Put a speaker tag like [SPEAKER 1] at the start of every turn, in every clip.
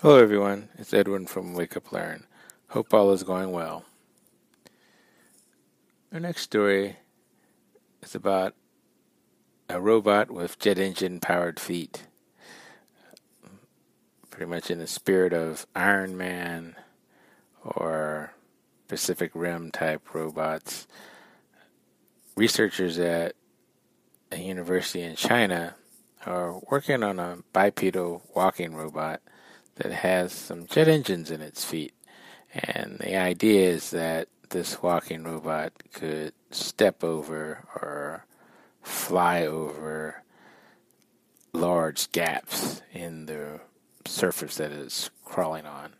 [SPEAKER 1] Hello, everyone. It's Edwin from Wake Up Learn. Hope all is going well. Our next story is about a robot with jet engine powered feet. Pretty much in the spirit of Iron Man or Pacific Rim type robots. Researchers at a university in China are working on a bipedal walking robot that has some jet engines in its feet. And the idea is that this walking robot could step over or fly over large gaps in the surface that it's crawling on.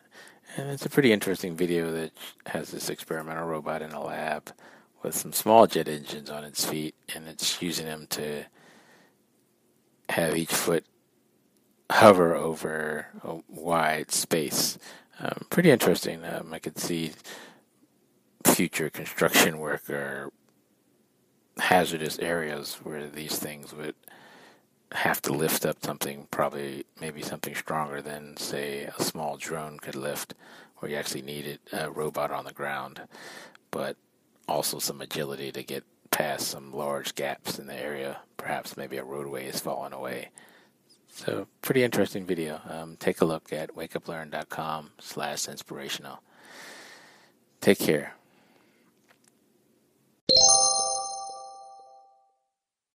[SPEAKER 1] And it's a pretty interesting video that has this experimental robot in a lab with some small jet engines on its feet, and it's using them to have each foot hover over a wide space. Um, pretty interesting. Um, I could see future construction work or hazardous areas where these things would have to lift up something, probably maybe something stronger than, say, a small drone could lift, where you actually needed a robot on the ground, but also some agility to get past some large gaps in the area. Perhaps maybe a roadway is falling away. So pretty interesting video. Um, take a look at wakeuplearn.com slash inspirational. Take care.